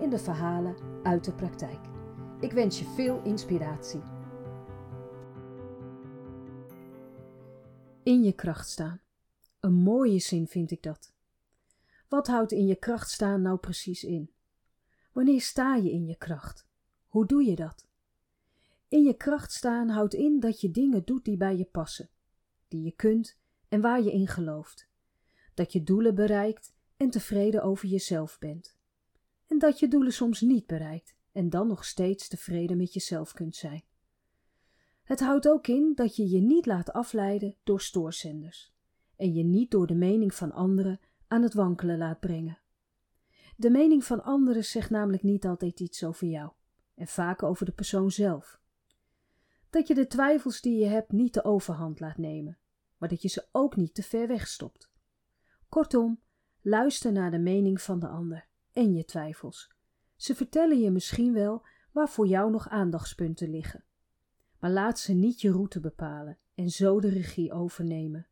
in de verhalen uit de praktijk. Ik wens je veel inspiratie. In je kracht staan. Een mooie zin vind ik dat. Wat houdt in je kracht staan nou precies in? Wanneer sta je in je kracht? Hoe doe je dat? In je kracht staan houdt in dat je dingen doet die bij je passen, die je kunt en waar je in gelooft. Dat je doelen bereikt en tevreden over jezelf bent. En dat je doelen soms niet bereikt en dan nog steeds tevreden met jezelf kunt zijn. Het houdt ook in dat je je niet laat afleiden door stoorzenders en je niet door de mening van anderen aan het wankelen laat brengen. De mening van anderen zegt namelijk niet altijd iets over jou en vaak over de persoon zelf. Dat je de twijfels die je hebt niet de overhand laat nemen, maar dat je ze ook niet te ver wegstopt. Kortom, luister naar de mening van de ander en je twijfels. Ze vertellen je misschien wel waar voor jou nog aandachtspunten liggen. Maar laat ze niet je route bepalen en zo de regie overnemen.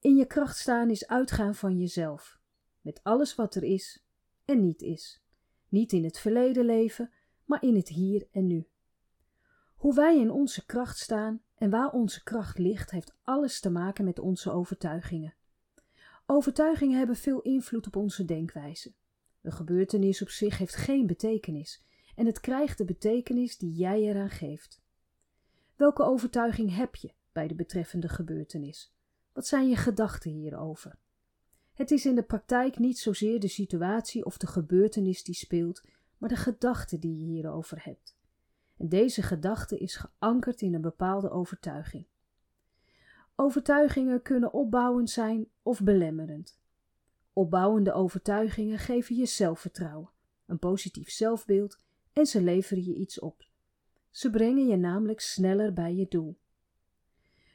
In je kracht staan is uitgaan van jezelf, met alles wat er is en niet is. Niet in het verleden leven, maar in het hier en nu. Hoe wij in onze kracht staan en waar onze kracht ligt, heeft alles te maken met onze overtuigingen. Overtuigingen hebben veel invloed op onze denkwijze. Een gebeurtenis op zich heeft geen betekenis en het krijgt de betekenis die jij eraan geeft. Welke overtuiging heb je bij de betreffende gebeurtenis? Wat zijn je gedachten hierover? Het is in de praktijk niet zozeer de situatie of de gebeurtenis die speelt, maar de gedachte die je hierover hebt. En deze gedachte is geankerd in een bepaalde overtuiging. Overtuigingen kunnen opbouwend zijn of belemmerend. Opbouwende overtuigingen geven je zelfvertrouwen, een positief zelfbeeld en ze leveren je iets op. Ze brengen je namelijk sneller bij je doel.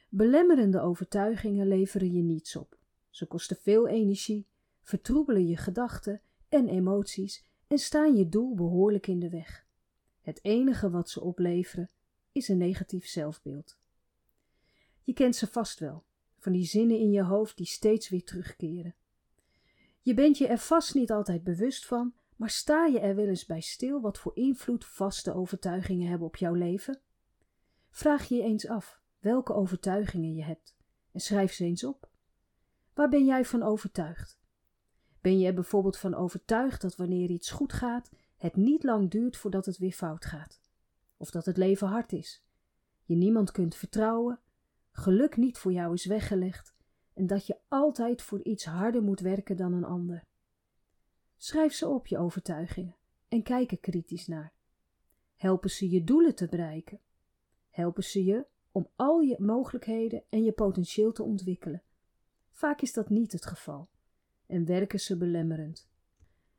Belemmerende overtuigingen leveren je niets op. Ze kosten veel energie, vertroebelen je gedachten en emoties en staan je doel behoorlijk in de weg. Het enige wat ze opleveren is een negatief zelfbeeld. Je kent ze vast wel, van die zinnen in je hoofd die steeds weer terugkeren. Je bent je er vast niet altijd bewust van, maar sta je er wel eens bij stil wat voor invloed vaste overtuigingen hebben op jouw leven? Vraag je eens af welke overtuigingen je hebt en schrijf ze eens op. Waar ben jij van overtuigd? Ben je er bijvoorbeeld van overtuigd dat wanneer iets goed gaat, het niet lang duurt voordat het weer fout gaat? Of dat het leven hard is, je niemand kunt vertrouwen, geluk niet voor jou is weggelegd en dat je altijd voor iets harder moet werken dan een ander? Schrijf ze op, je overtuigingen, en kijk er kritisch naar. Helpen ze je doelen te bereiken? Helpen ze je om al je mogelijkheden en je potentieel te ontwikkelen? Vaak is dat niet het geval en werken ze belemmerend.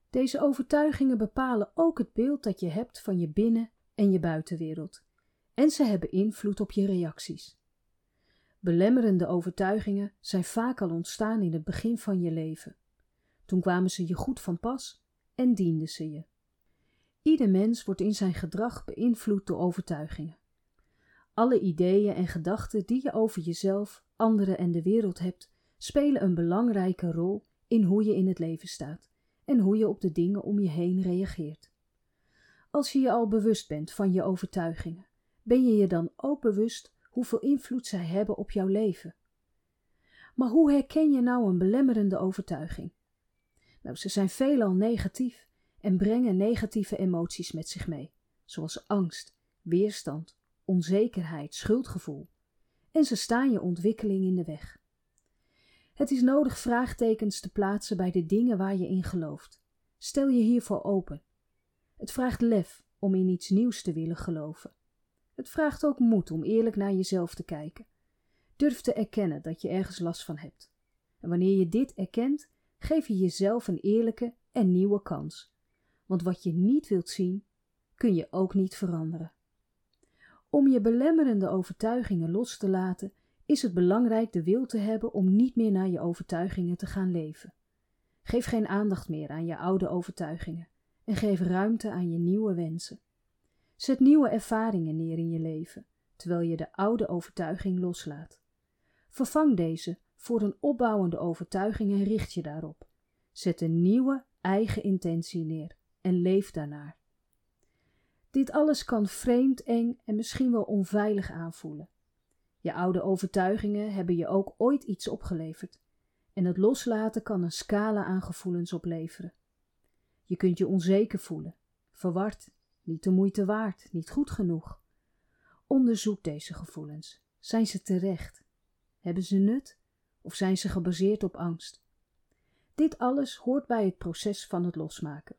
Deze overtuigingen bepalen ook het beeld dat je hebt van je binnen- en je buitenwereld, en ze hebben invloed op je reacties. Belemmerende overtuigingen zijn vaak al ontstaan in het begin van je leven. Toen kwamen ze je goed van pas en dienden ze je. Ieder mens wordt in zijn gedrag beïnvloed door overtuigingen. Alle ideeën en gedachten die je over jezelf, anderen en de wereld hebt, spelen een belangrijke rol in hoe je in het leven staat en hoe je op de dingen om je heen reageert. Als je je al bewust bent van je overtuigingen, ben je je dan ook bewust hoeveel invloed zij hebben op jouw leven. Maar hoe herken je nou een belemmerende overtuiging? Nou, ze zijn veelal negatief en brengen negatieve emoties met zich mee, zoals angst, weerstand, onzekerheid, schuldgevoel. En ze staan je ontwikkeling in de weg. Het is nodig vraagtekens te plaatsen bij de dingen waar je in gelooft. Stel je hiervoor open. Het vraagt lef om in iets nieuws te willen geloven. Het vraagt ook moed om eerlijk naar jezelf te kijken. Durf te erkennen dat je ergens last van hebt. En wanneer je dit erkent, geef je jezelf een eerlijke en nieuwe kans. want wat je niet wilt zien, kun je ook niet veranderen. Om je belemmerende overtuigingen los te laten, is het belangrijk de wil te hebben om niet meer naar je overtuigingen te gaan leven. Geef geen aandacht meer aan je oude overtuigingen en geef ruimte aan je nieuwe wensen. Zet nieuwe ervaringen neer in je leven, terwijl je de oude overtuiging loslaat. Vervang deze voor een opbouwende overtuiging en richt je daarop. Zet een nieuwe eigen intentie neer en leef daarnaar. Dit alles kan vreemd, eng en misschien wel onveilig aanvoelen. Je oude overtuigingen hebben je ook ooit iets opgeleverd. En het loslaten kan een scala aan gevoelens opleveren. Je kunt je onzeker voelen, verward, niet de moeite waard, niet goed genoeg. Onderzoek deze gevoelens. Zijn ze terecht? Hebben ze nut of zijn ze gebaseerd op angst? Dit alles hoort bij het proces van het losmaken.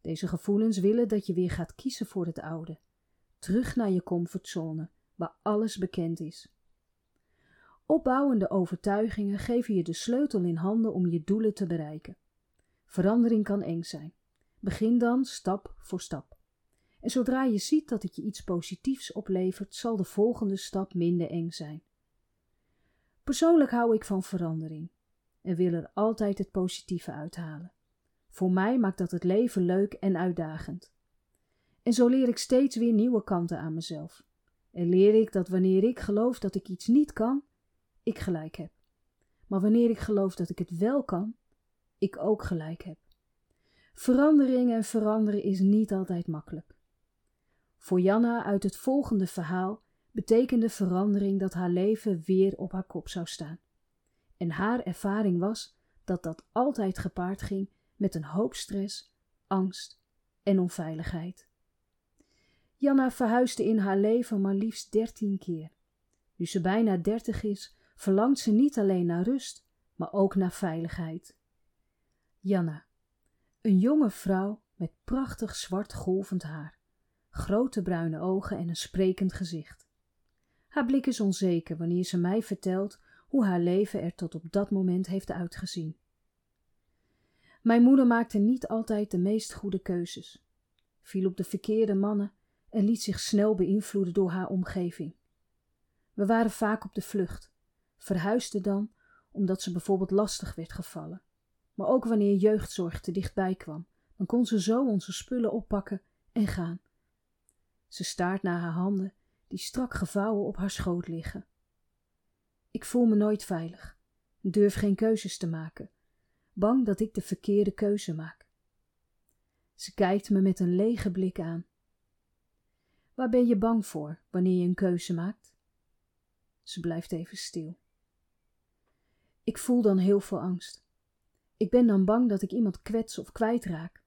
Deze gevoelens willen dat je weer gaat kiezen voor het oude, terug naar je comfortzone, waar alles bekend is. Opbouwende overtuigingen geven je de sleutel in handen om je doelen te bereiken. Verandering kan eng zijn. Begin dan stap voor stap. En zodra je ziet dat het je iets positiefs oplevert, zal de volgende stap minder eng zijn. Persoonlijk hou ik van verandering en wil er altijd het positieve uithalen. Voor mij maakt dat het leven leuk en uitdagend. En zo leer ik steeds weer nieuwe kanten aan mezelf. En leer ik dat wanneer ik geloof dat ik iets niet kan, ik gelijk heb. Maar wanneer ik geloof dat ik het wel kan, ik ook gelijk heb. Verandering en veranderen is niet altijd makkelijk. Voor Janna uit het volgende verhaal betekende verandering dat haar leven weer op haar kop zou staan. En haar ervaring was dat dat altijd gepaard ging met een hoop stress, angst en onveiligheid. Janna verhuisde in haar leven maar liefst dertien keer. Nu ze bijna dertig is, verlangt ze niet alleen naar rust, maar ook naar veiligheid. Janna, een jonge vrouw met prachtig zwart golvend haar, grote bruine ogen en een sprekend gezicht. Haar blik is onzeker wanneer ze mij vertelt hoe haar leven er tot op dat moment heeft uitgezien. Mijn moeder maakte niet altijd de meest goede keuzes, viel op de verkeerde mannen en liet zich snel beïnvloeden door haar omgeving. We waren vaak op de vlucht, verhuisden dan omdat ze bijvoorbeeld lastig werd gevallen. Maar ook wanneer jeugdzorg te dichtbij kwam, dan kon ze zo onze spullen oppakken en gaan. Ze staart naar haar handen, die strak gevouwen op haar schoot liggen. Ik voel me nooit veilig, durf geen keuzes te maken, bang dat ik de verkeerde keuze maak. Ze kijkt me met een lege blik aan. Waar ben je bang voor wanneer je een keuze maakt? Ze blijft even stil. Ik voel dan heel veel angst. Ik ben dan bang dat ik iemand kwets of kwijtraak.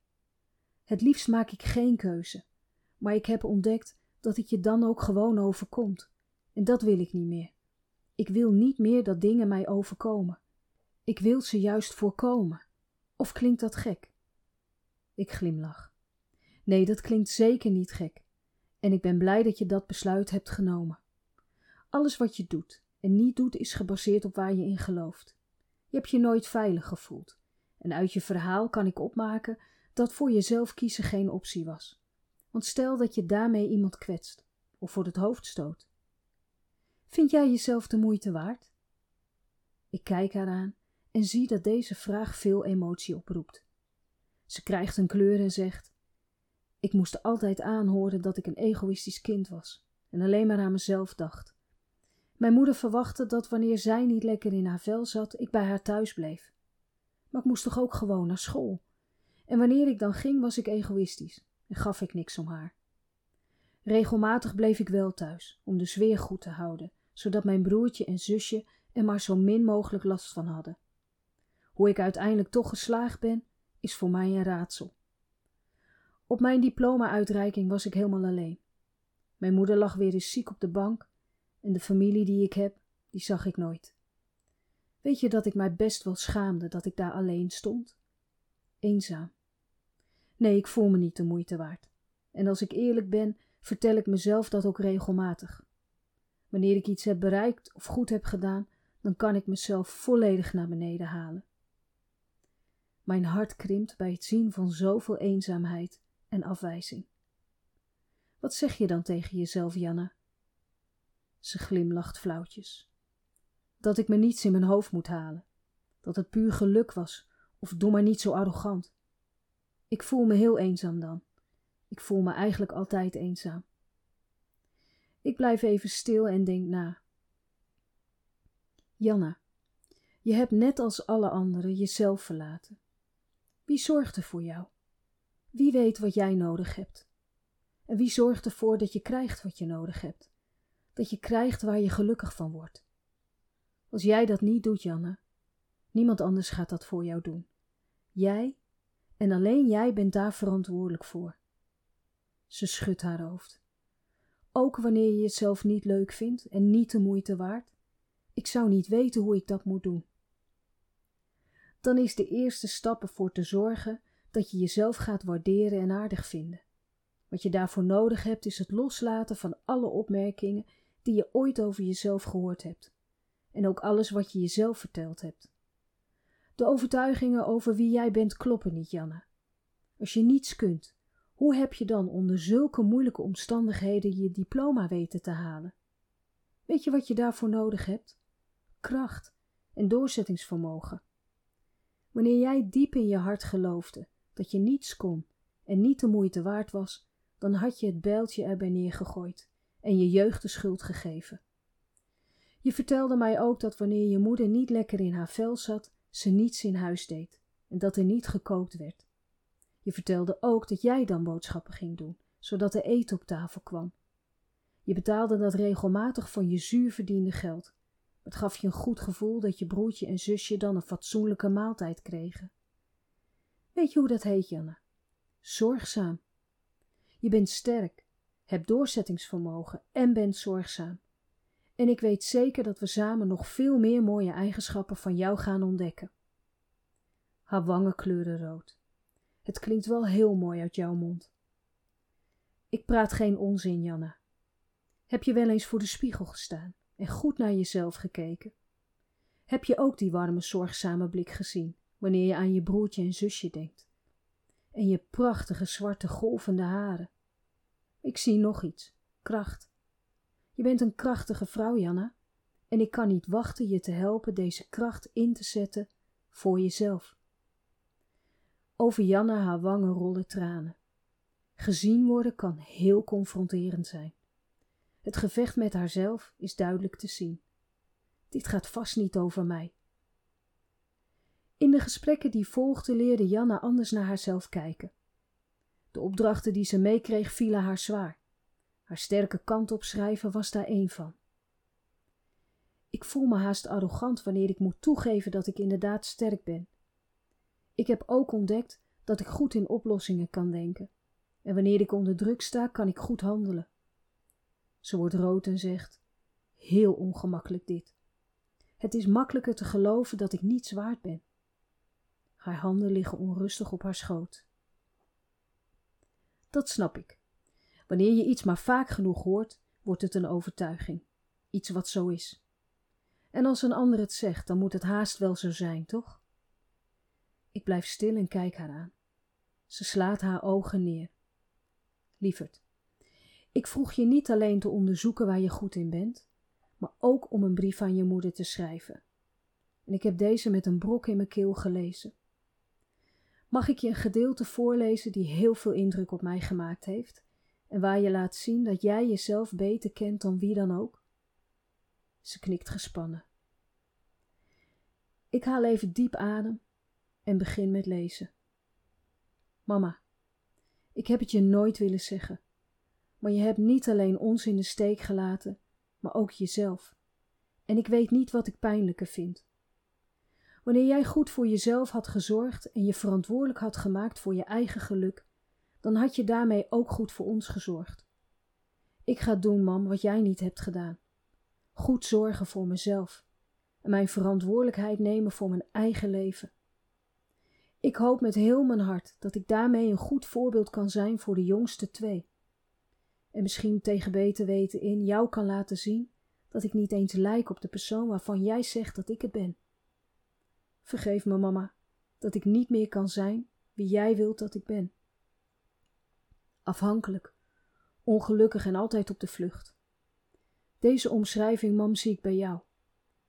Het liefst maak ik geen keuze, maar ik heb ontdekt dat het je dan ook gewoon overkomt. En dat wil ik niet meer. Ik wil niet meer dat dingen mij overkomen. Ik wil ze juist voorkomen. Of klinkt dat gek? Ik glimlach. Nee, dat klinkt zeker niet gek. En ik ben blij dat je dat besluit hebt genomen. Alles wat je doet en niet doet is gebaseerd op waar je in gelooft. Je hebt je nooit veilig gevoeld. En uit je verhaal kan ik opmaken dat voor jezelf kiezen geen optie was. Want stel dat je daarmee iemand kwetst of voor het hoofd stoot. Vind jij jezelf de moeite waard? Ik kijk haar aan en zie dat deze vraag veel emotie oproept. Ze krijgt een kleur en zegt: Ik moest altijd aanhoren dat ik een egoïstisch kind was en alleen maar aan mezelf dacht. Mijn moeder verwachtte dat wanneer zij niet lekker in haar vel zat, ik bij haar thuis bleef. Maar ik moest toch ook gewoon naar school. En wanneer ik dan ging, was ik egoïstisch gaf ik niks om haar. Regelmatig bleef ik wel thuis, om de sfeer goed te houden, zodat mijn broertje en zusje er maar zo min mogelijk last van hadden. Hoe ik uiteindelijk toch geslaagd ben, is voor mij een raadsel. Op mijn diploma-uitreiking was ik helemaal alleen. Mijn moeder lag weer eens ziek op de bank en de familie die ik heb, die zag ik nooit. Weet je dat ik mij best wel schaamde dat ik daar alleen stond? Eenzaam. Nee, ik voel me niet de moeite waard. En als ik eerlijk ben, vertel ik mezelf dat ook regelmatig. Wanneer ik iets heb bereikt of goed heb gedaan, dan kan ik mezelf volledig naar beneden halen. Mijn hart krimpt bij het zien van zoveel eenzaamheid en afwijzing. Wat zeg je dan tegen jezelf, Janna? Ze glimlacht flauwtjes. Dat ik me niets in mijn hoofd moet halen. Dat het puur geluk was, of doe maar niet zo arrogant. Ik voel me heel eenzaam dan. Ik voel me eigenlijk altijd eenzaam. Ik blijf even stil en denk na. Janna, je hebt net als alle anderen jezelf verlaten. Wie zorgt er voor jou? Wie weet wat jij nodig hebt? En wie zorgt ervoor dat je krijgt wat je nodig hebt? Dat je krijgt waar je gelukkig van wordt? Als jij dat niet doet, Janne, niemand anders gaat dat voor jou doen. Jij en alleen jij bent daar verantwoordelijk voor. Ze schudt haar hoofd. Ook wanneer je jezelf niet leuk vindt en niet de moeite waard? Ik zou niet weten hoe ik dat moet doen. Dan is de eerste stap ervoor te zorgen dat je jezelf gaat waarderen en aardig vinden. Wat je daarvoor nodig hebt is het loslaten van alle opmerkingen die je ooit over jezelf gehoord hebt. En ook alles wat je jezelf verteld hebt. De overtuigingen over wie jij bent kloppen niet, Janne. Als je niets kunt, hoe heb je dan onder zulke moeilijke omstandigheden je diploma weten te halen? Weet je wat je daarvoor nodig hebt? Kracht en doorzettingsvermogen. Wanneer jij diep in je hart geloofde dat je niets kon en niet de moeite waard was, dan had je het bijltje erbij neergegooid en je jeugd de schuld gegeven. Je vertelde mij ook dat wanneer je moeder niet lekker in haar vel zat, ze niets in huis deed en dat er niet gekookt werd. Je vertelde ook dat jij dan boodschappen ging doen, zodat er eten op tafel kwam. Je betaalde dat regelmatig van je zuur verdiende geld. Het gaf je een goed gevoel dat je broertje en zusje dan een fatsoenlijke maaltijd kregen. Weet je hoe dat heet, Janne? Zorgzaam. Je bent sterk, hebt doorzettingsvermogen en bent zorgzaam. En ik weet zeker dat we samen nog veel meer mooie eigenschappen van jou gaan ontdekken. Haar wangen kleuren rood. Het klinkt wel heel mooi uit jouw mond. Ik praat geen onzin, Janna. Heb je wel eens voor de spiegel gestaan en goed naar jezelf gekeken? Heb je ook die warme, zorgzame blik gezien wanneer je aan je broertje en zusje denkt? En je prachtige, zwarte, golvende haren. Ik zie nog iets: kracht. Je bent een krachtige vrouw, Janna, en ik kan niet wachten je te helpen deze kracht in te zetten voor jezelf. Over Janna haar wangen rollen tranen. Gezien worden kan heel confronterend zijn. Het gevecht met haarzelf is duidelijk te zien. Dit gaat vast niet over mij. In de gesprekken die volgden leerde Janna anders naar haarzelf kijken. De opdrachten die ze meekreeg vielen haar zwaar. Haar sterke kant opschrijven was daar één van. Ik voel me haast arrogant wanneer ik moet toegeven dat ik inderdaad sterk ben. Ik heb ook ontdekt dat ik goed in oplossingen kan denken. En wanneer ik onder druk sta, kan ik goed handelen. Ze wordt rood en zegt: Heel ongemakkelijk dit. Het is makkelijker te geloven dat ik niets waard ben. Haar handen liggen onrustig op haar schoot. Dat snap ik. Wanneer je iets maar vaak genoeg hoort, wordt het een overtuiging. Iets wat zo is. En als een ander het zegt, dan moet het haast wel zo zijn, toch? Ik blijf stil en kijk haar aan. Ze slaat haar ogen neer. Lieverd, ik vroeg je niet alleen te onderzoeken waar je goed in bent, maar ook om een brief aan je moeder te schrijven. En ik heb deze met een brok in mijn keel gelezen. Mag ik je een gedeelte voorlezen die heel veel indruk op mij gemaakt heeft en waar je laat zien dat jij jezelf beter kent dan wie dan ook? Ze knikt gespannen. Ik haal even diep adem en begin met lezen. Mama, ik heb het je nooit willen zeggen, maar je hebt niet alleen ons in de steek gelaten, maar ook jezelf. En ik weet niet wat ik pijnlijker vind. Wanneer jij goed voor jezelf had gezorgd en je verantwoordelijk had gemaakt voor je eigen geluk, dan had je daarmee ook goed voor ons gezorgd. Ik ga doen, mam, wat jij niet hebt gedaan. Goed zorgen voor mezelf en mijn verantwoordelijkheid nemen voor mijn eigen leven. Ik hoop met heel mijn hart dat ik daarmee een goed voorbeeld kan zijn voor de jongste twee. En misschien tegen beter weten in jou kan laten zien dat ik niet eens lijk op de persoon waarvan jij zegt dat ik het ben. Vergeef me, mama, dat ik niet meer kan zijn wie jij wilt dat ik ben. Afhankelijk, ongelukkig en altijd op de vlucht. Deze omschrijving, mam, zie ik bij jou.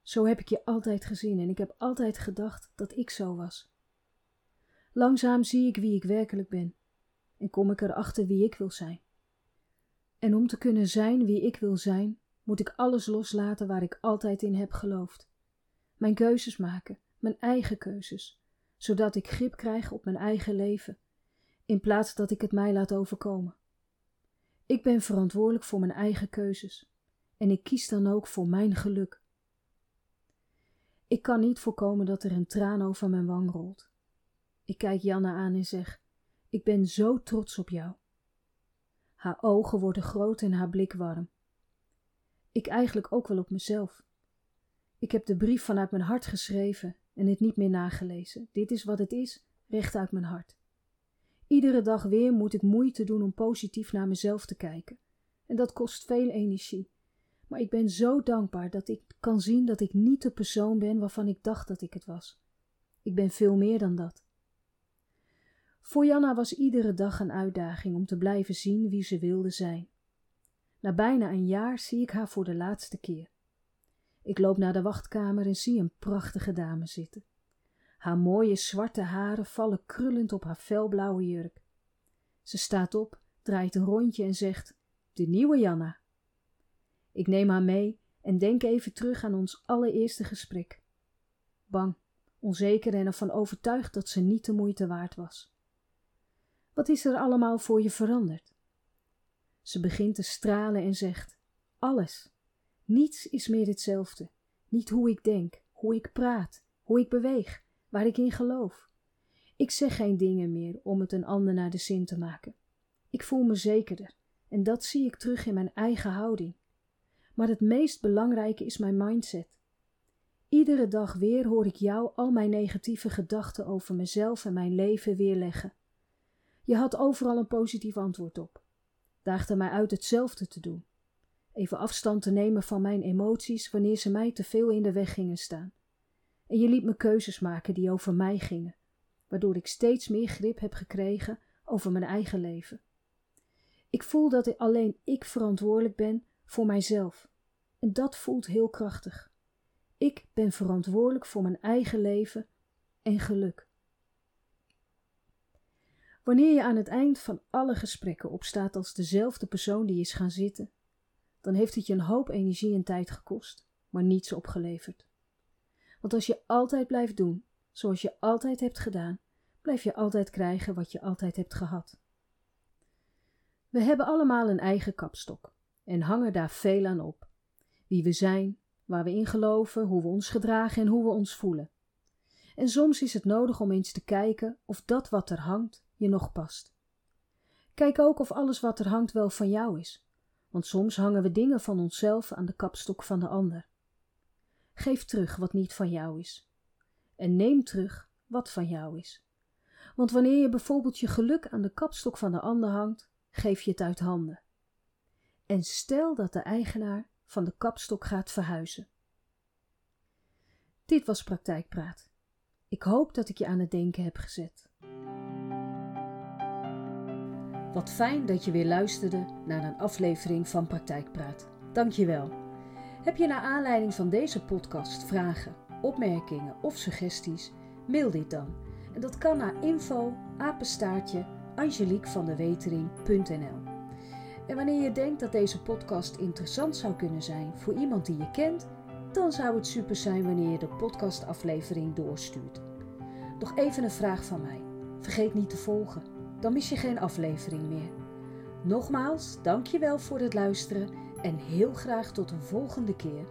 Zo heb ik je altijd gezien en ik heb altijd gedacht dat ik zo was. Langzaam zie ik wie ik werkelijk ben en kom ik erachter wie ik wil zijn. En om te kunnen zijn wie ik wil zijn, moet ik alles loslaten waar ik altijd in heb geloofd. Mijn keuzes maken, mijn eigen keuzes, zodat ik grip krijg op mijn eigen leven, in plaats dat ik het mij laat overkomen. Ik ben verantwoordelijk voor mijn eigen keuzes en ik kies dan ook voor mijn geluk. Ik kan niet voorkomen dat er een traan over mijn wang rolt. Ik kijk Janna aan en zeg: Ik ben zo trots op jou. Haar ogen worden groot en haar blik warm. Ik eigenlijk ook wel op mezelf. Ik heb de brief vanuit mijn hart geschreven en het niet meer nagelezen. Dit is wat het is, recht uit mijn hart. Iedere dag weer moet ik moeite doen om positief naar mezelf te kijken. En dat kost veel energie. Maar ik ben zo dankbaar dat ik kan zien dat ik niet de persoon ben waarvan ik dacht dat ik het was. Ik ben veel meer dan dat. Voor Janna was iedere dag een uitdaging om te blijven zien wie ze wilde zijn. Na bijna een jaar zie ik haar voor de laatste keer. Ik loop naar de wachtkamer en zie een prachtige dame zitten. Haar mooie zwarte haren vallen krullend op haar felblauwe jurk. Ze staat op, draait een rondje en zegt: De nieuwe Janna. Ik neem haar mee en denk even terug aan ons allereerste gesprek. Bang, onzeker en ervan overtuigd dat ze niet de moeite waard was. Wat is er allemaal voor je veranderd? Ze begint te stralen en zegt: Alles. Niets is meer hetzelfde. Niet hoe ik denk, hoe ik praat, hoe ik beweeg, waar ik in geloof. Ik zeg geen dingen meer om het een ander naar de zin te maken. Ik voel me zekerder en dat zie ik terug in mijn eigen houding. Maar het meest belangrijke is mijn mindset. Iedere dag weer hoor ik jou al mijn negatieve gedachten over mezelf en mijn leven weerleggen. Je had overal een positief antwoord op. Daagde mij uit hetzelfde te doen. Even afstand te nemen van mijn emoties wanneer ze mij te veel in de weg gingen staan. En je liet me keuzes maken die over mij gingen, waardoor ik steeds meer grip heb gekregen over mijn eigen leven. Ik voel dat alleen ik verantwoordelijk ben voor mijzelf. En dat voelt heel krachtig. Ik ben verantwoordelijk voor mijn eigen leven en geluk. Wanneer je aan het eind van alle gesprekken opstaat als dezelfde persoon die is gaan zitten, dan heeft het je een hoop energie en tijd gekost, maar niets opgeleverd. Want als je altijd blijft doen zoals je altijd hebt gedaan, blijf je altijd krijgen wat je altijd hebt gehad. We hebben allemaal een eigen kapstok en hangen daar veel aan op. Wie we zijn, waar we in geloven, hoe we ons gedragen en hoe we ons voelen. En soms is het nodig om eens te kijken of dat wat er hangt je nog past. Kijk ook of alles wat er hangt wel van jou is, want soms hangen we dingen van onszelf aan de kapstok van de ander. Geef terug wat niet van jou is. En neem terug wat van jou is. Want wanneer je bijvoorbeeld je geluk aan de kapstok van de ander hangt, geef je het uit handen. En stel dat de eigenaar van de kapstok gaat verhuizen. Dit was Praktijkpraat. Ik hoop dat ik je aan het denken heb gezet. Wat fijn dat je weer luisterde naar een aflevering van Praktijkpraat. Dank je wel. Heb je naar aanleiding van deze podcast vragen, opmerkingen of suggesties? Mail dit dan. En dat kan naar info apenstaartje angeliekvandewetering.nl En wanneer je denkt dat deze podcast interessant zou kunnen zijn voor iemand die je kent, dan zou het super zijn wanneer je de podcastaflevering doorstuurt. Nog even een vraag van mij. Vergeet niet te volgen dan mis je geen aflevering meer. Nogmaals, dankjewel voor het luisteren en heel graag tot een volgende keer.